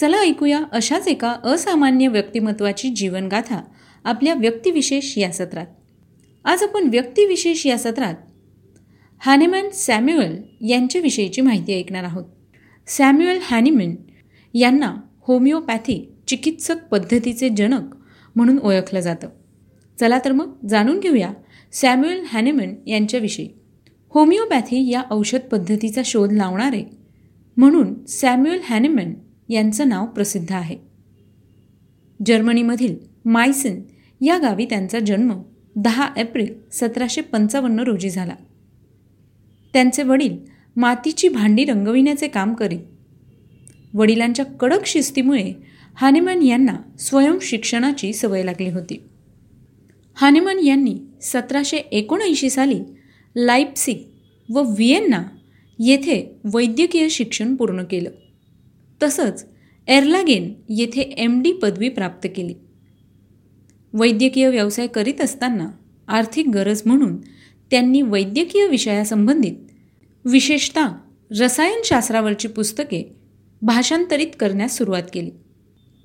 चला ऐकूया अशाच एका असामान्य व्यक्तिमत्वाची जीवनगाथा आपल्या व्यक्तिविशेष या सत्रात. आज आपण व्यक्तिविशेष या सत्रात हॅनेमॅन सॅम्युअल यांच्याविषयीची माहिती ऐकणार आहोत. सॅम्युअल हॅनिमॅन यांना होमिओपॅथी चिकित्सक पद्धतीचे जनक म्हणून ओळखलं जातं. चला तर मग जाणून घेऊया सॅम्युअल हॅनिमन यांच्याविषयी. होमिओपॅथी या औषध पद्धतीचा शोध लावणारे म्हणून सॅम्युअल हॅनिमन यांचं नाव प्रसिद्ध आहे. जर्मनीमधील मायसिन या गावी त्यांचा जन्म दहा एप्रिल सतराशे पंचावन्न रोजी झाला. त्यांचे वडील मातीची भांडी रंगविण्याचे काम करीत. वडिलांच्या कडक शिस्तीमुळे हानेमन यांना स्वयंशिक्षणाची सवय लागली होती. हानेमन यांनी सतराशे एकोणऐंशी साली लाईप्सिक व व्हिएन्ना येथे वैद्यकीय शिक्षण पूर्ण केलं. तसंच एर्लागेन येथे एम डी पदवी प्राप्त केली. वैद्यकीय व्यवसाय करीत असताना आर्थिक गरज म्हणून त्यांनी वैद्यकीय विषयासंबंधित विशेषतः रसायनशास्त्रावरची पुस्तके भाषांतरित करण्यास सुरुवात केली.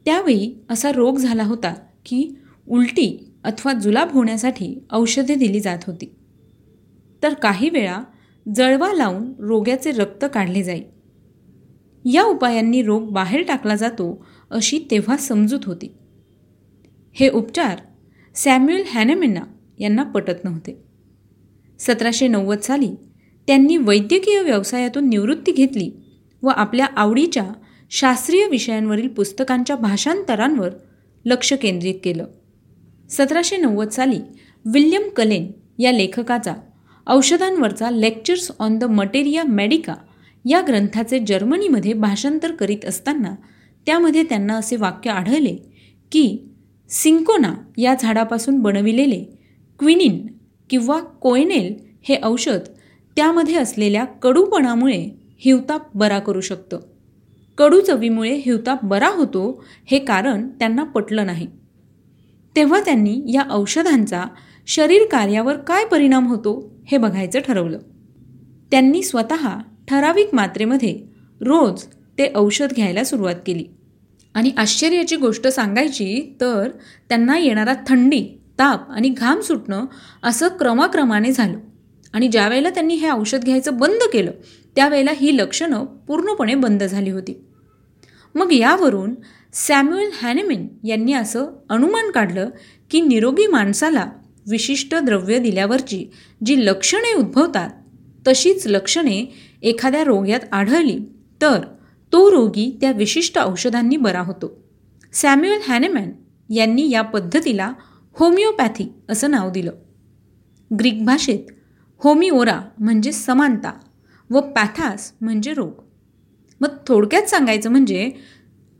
त्यावेळी असा रोग झाला होता की उलटी अथवा जुलाब होण्यासाठी औषधे दिली जात होती. तर काही वेळा जळवा लावून रोग्याचे रक्त काढले जाई. या उपायांनी रोग बाहेर टाकला जातो अशी तेव्हा समजूत होती. हे उपचार सॅम्युअल हॅनेमेना यांना पटत नव्हते. सतराशे नव्वद साली त्यांनी वैद्यकीय व्यवसायातून निवृत्ती घेतली व आपल्या आवडीच्या शास्त्रीय विषयांवरील पुस्तकांच्या भाषांतरांवर लक्ष केंद्रित केलं. सतराशे नव्वद साली विल्यम कलेन या लेखकाचा औषधांवरचा lectures on the materia medica या ग्रंथाचे जर्मनीमध्ये भाषांतर करीत असताना त्यामध्ये त्यांना असे वाक्य आढळले की सिंकोना या झाडापासून बनविलेले क्विनिन किंवा कोयनेल हे औषध त्यामध्ये असलेल्या कडूपणामुळे हिवताप बरा करू शकतं. कडू चवीमुळे हिवताप बरा होतो हे कारण त्यांना पटलं नाही. तेव्हा त्यांनी या औषधांचा शरीर कार्यावर काय परिणाम होतो हे बघायचं ठरवलं. त्यांनी स्वतः ठराविक मात्रेमध्ये रोज ते औषध घ्यायला सुरुवात केली. आणि आश्चर्याची गोष्ट सांगायची तर त्यांना येणारा थंडी ताप आणि घाम सुटणं असं क्रमाक्रमाने झालं. आणि ज्यावेळेला त्यांनी हे औषध घ्यायचं बंद केलं त्यावेळेला ही लक्षणं पूर्णपणे बंद झाली होती. मग यावरून सॅम्युएल हॅनेमिन यांनी असं अनुमान काढलं की निरोगी माणसाला विशिष्ट द्रव्य दिल्यावरची जी लक्षणे उद्भवतात तशीच लक्षणे एखाद्या रोग्यात आढळली तर तो रोगी त्या विशिष्ट औषधांनी बरा होतो. सॅम्युअल हॅनेमॅन यांनी या पद्धतीला होमिओपॅथी असं नाव दिलं. ग्रीक भाषेत होमिओरा म्हणजे समानता व पॅथास म्हणजे रोग. मग थोडक्यात सांगायचं म्हणजे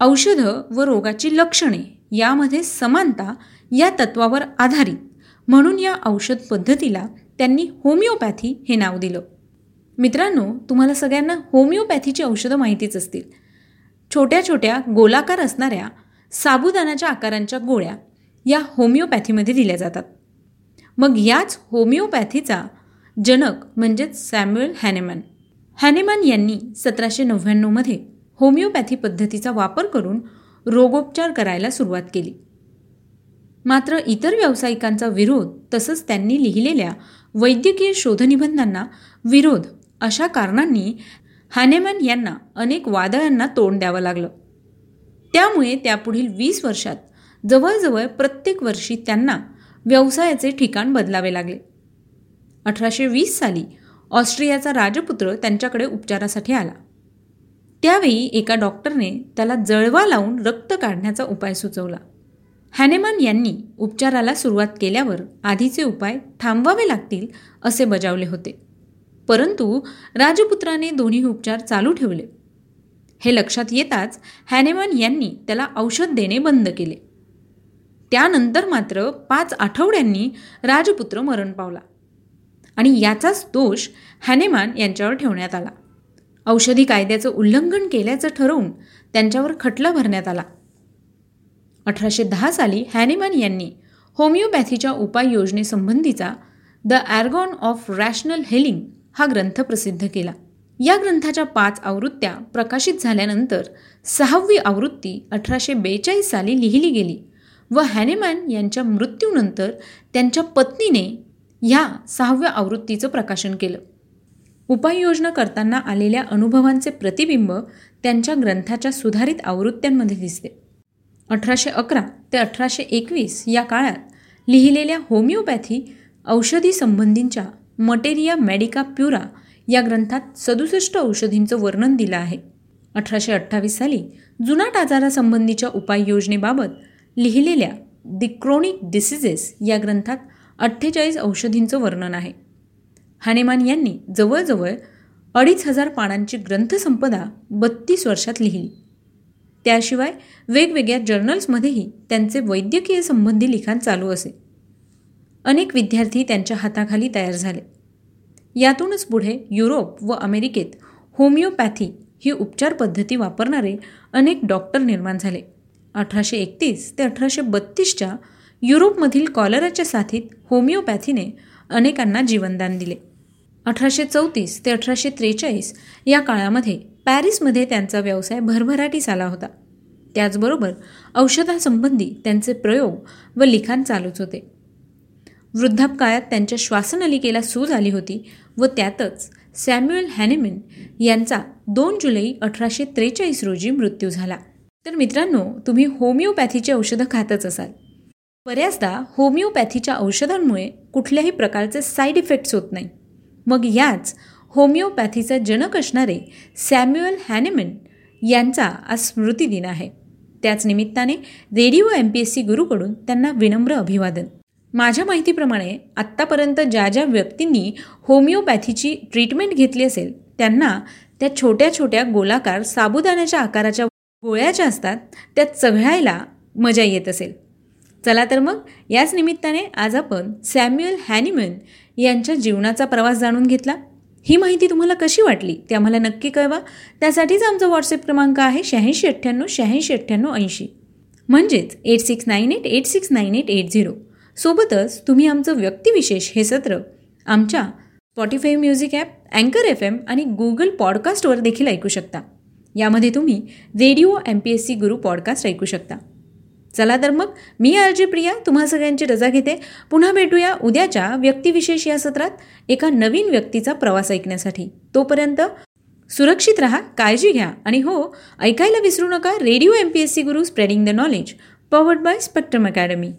औषधं व रोगाची लक्षणे यामध्ये समानता या तत्वावर आधारित म्हणून या औषध पद्धतीला त्यांनी होमिओपॅथी हे नाव दिलं. मित्रांनो तुम्हाला सगळ्यांना होमिओपॅथीची औषधं माहितीच असतील. छोट्या छोट्या गोलाकार असणाऱ्या साबुदानाच्या आकारांच्या गोळ्या या होमिओपॅथीमध्ये दिल्या जातात. मग याच होमिओपॅथीचा जनक म्हणजेच सॅम्युअल हॅनेमॅन. हॅनेमॅन यांनी सतराशे नव्याण्णवमध्ये होमिओपॅथी पद्धतीचा वापर करून रोगोपचार करायला सुरुवात केली. मात्र इतर व्यावसायिकांचा विरोध तसंच त्यांनी लिहिलेल्या वैद्यकीय शोधनिबंधांना विरोध अशा कारणांनी हॅनेमॅन यांना अनेक वादळांना तोंड द्यावं लागलं. त्यामुळे त्यापुढील वीस वर्षात जवळजवळ प्रत्येक वर्षी त्यांना व्यवसायाचे ठिकाण बदलावे लागले. अठराशे वीस साली ऑस्ट्रियाचा राजपुत्र त्यांच्याकडे उपचारासाठी आला. त्यावेळी एका डॉक्टरने त्याला जळवा लावून रक्त काढण्याचा उपाय सुचवला. हॅनेमन यांनी उपचाराला सुरुवात केल्यावर आधीचे उपाय थांबवावे लागतील असे बजावले होते. परंतु राजपुत्राने दोन्ही उपचार चालू ठेवले. हे लक्षात येताच हॅनेमन यांनी त्याला औषध देणे बंद केले. त्यानंतर मात्र पाच आठवड्यांनी राजपुत्र मरण पावला आणि याचाच दोष हॅनेमान यांच्यावर ठेवण्यात आला. औषधी कायद्याचं उल्लंघन केल्याचं ठरवून त्यांच्यावर खटला भरण्यात आला. अठराशे दहा साली हॅनेमन यांनी होमिओपॅथीच्या उपाययोजनेसंबंधीचा the organon of rational healing हा ग्रंथ प्रसिद्ध केला. या ग्रंथाच्या पाच आवृत्त्या प्रकाशित झाल्यानंतर सहावी आवृत्ती अठराशे बेचाळीस साली लिहिली गेली व हॅनेमॅन यांच्या मृत्यूनंतर त्यांच्या पत्नीने ह्या सहाव्या आवृत्तीचं प्रकाशन केलं. उपाययोजना करताना आलेल्या अनुभवांचे प्रतिबिंब त्यांच्या ग्रंथाच्या सुधारित आवृत्त्यांमध्ये दिसते. अठराशे अकरा ते अठराशे एकवीस या काळात लिहिलेल्या होमिओपॅथी औषधी संबंधींच्या मटेरिया मेडिका प्युरा या ग्रंथात सदुसष्ट औषधींचं वर्णन दिलं आहे. अठराशे अठ्ठावीस साली जुनाट आजारासंबंधीच्या उपाययोजनेबाबत लिहिलेल्या दि क्रोनिक डिसिजेस या ग्रंथात अठ्ठेचाळीस औषधींचं वर्णन आहे. हानेमान यांनी जवळजवळ अडीच हजार पानांची ग्रंथसंपदा बत्तीस वर्षात लिहिली. त्याशिवाय वेगवेगळ्या जर्नल्समध्येही त्यांचे वैद्यकीय संबंधी लिखाण चालू असे. अनेक विद्यार्थी त्यांच्या हाताखाली तयार झाले. यातूनच पुढे युरोप व अमेरिकेत होमिओपॅथी ही उपचार पद्धती वापरणारे अनेक डॉक्टर निर्माण झाले. अठराशे एकतीस ते अठराशे बत्तीसच्या युरोपमधील कॉलराच्या साथीत होमिओपॅथीने अनेकांना जीवनदान दिले. अठराशे चौतीस ते अठराशे त्रेचाळीस या काळामध्ये पॅरिसमध्ये त्यांचा व्यवसाय भरभराटीस आला होता. त्याचबरोबर औषधासंबंधी त्यांचे प्रयोग व लिखाण चालूच होते. वृद्धापकाळात त्यांच्या श्वासनलिकेला सूज आली होती व त्यातच सॅम्युएल हॅनेमिन यांचा दोन जुलै अठराशे त्रेचाळीस रोजी मृत्यू झाला. तर मित्रांनो तुम्ही होमिओपॅथीची औषधं खातच असाल. बऱ्याचदा होमिओपॅथीच्या औषधांमुळे कुठल्याही प्रकारचे साईड इफेक्ट्स होत नाही. मग याच होमिओपॅथीचा जनक असणारे सॅम्युअल हॅनेमन यांचा आज स्मृतिदिन आहे. त्याच निमित्ताने radio M P S C गुरुकडून त्यांना विनम्र अभिवादन. माझ्या माहितीप्रमाणे आत्तापर्यंत ज्या ज्या व्यक्तींनी होमिओपॅथीची ट्रीटमेंट घेतली असेल त्यांना त्या छोट्या छोट्या गोलाकार साबुदाण्याच्या आकाराच्या गोळ्या ज्या असतात त्या चघळायला मजा येत असेल. चला तर मग याच निमित्ताने आज आपण सॅम्युअल हॅनिमन यांच्या जीवनाचा प्रवास जाणून घेतला. ही माहिती तुम्हाला कशी वाटली ते आम्हाला नक्की कळवा. त्यासाठीच आमचा व्हॉट्सअप क्रमांक आहे शहाऐंशी अठ्ठ्याण्णव शहाऐंशी अठ्ठ्याण्णव ऐंशी. म्हणजेच eight six nine eight eight six nine eight eight zero सोबतच तुम्ही आमचं व्यक्तिविशेष हे सत्र आमच्या स्पॉटीफाय म्युझिक ॲप अँकर एफ एम आणि गुगल पॉडकास्टवर देखील ऐकू शकता. यामध्ये तुम्ही radio M P S C Guru podcast ऐकू शकता. चला तर मग मी आरजी प्रिया तुम्हा सगळ्यांची रजा घेते. पुन्हा भेटूया उद्याच्या व्यक्तिविशेष या सत्रात एका नवीन व्यक्तीचा प्रवास ऐकण्यासाठी. तोपर्यंत सुरक्षित राहा काळजी घ्या आणि हो ऐकायला विसरू नका radio M P S C Guru spreading the knowledge powered by Spectrum Academy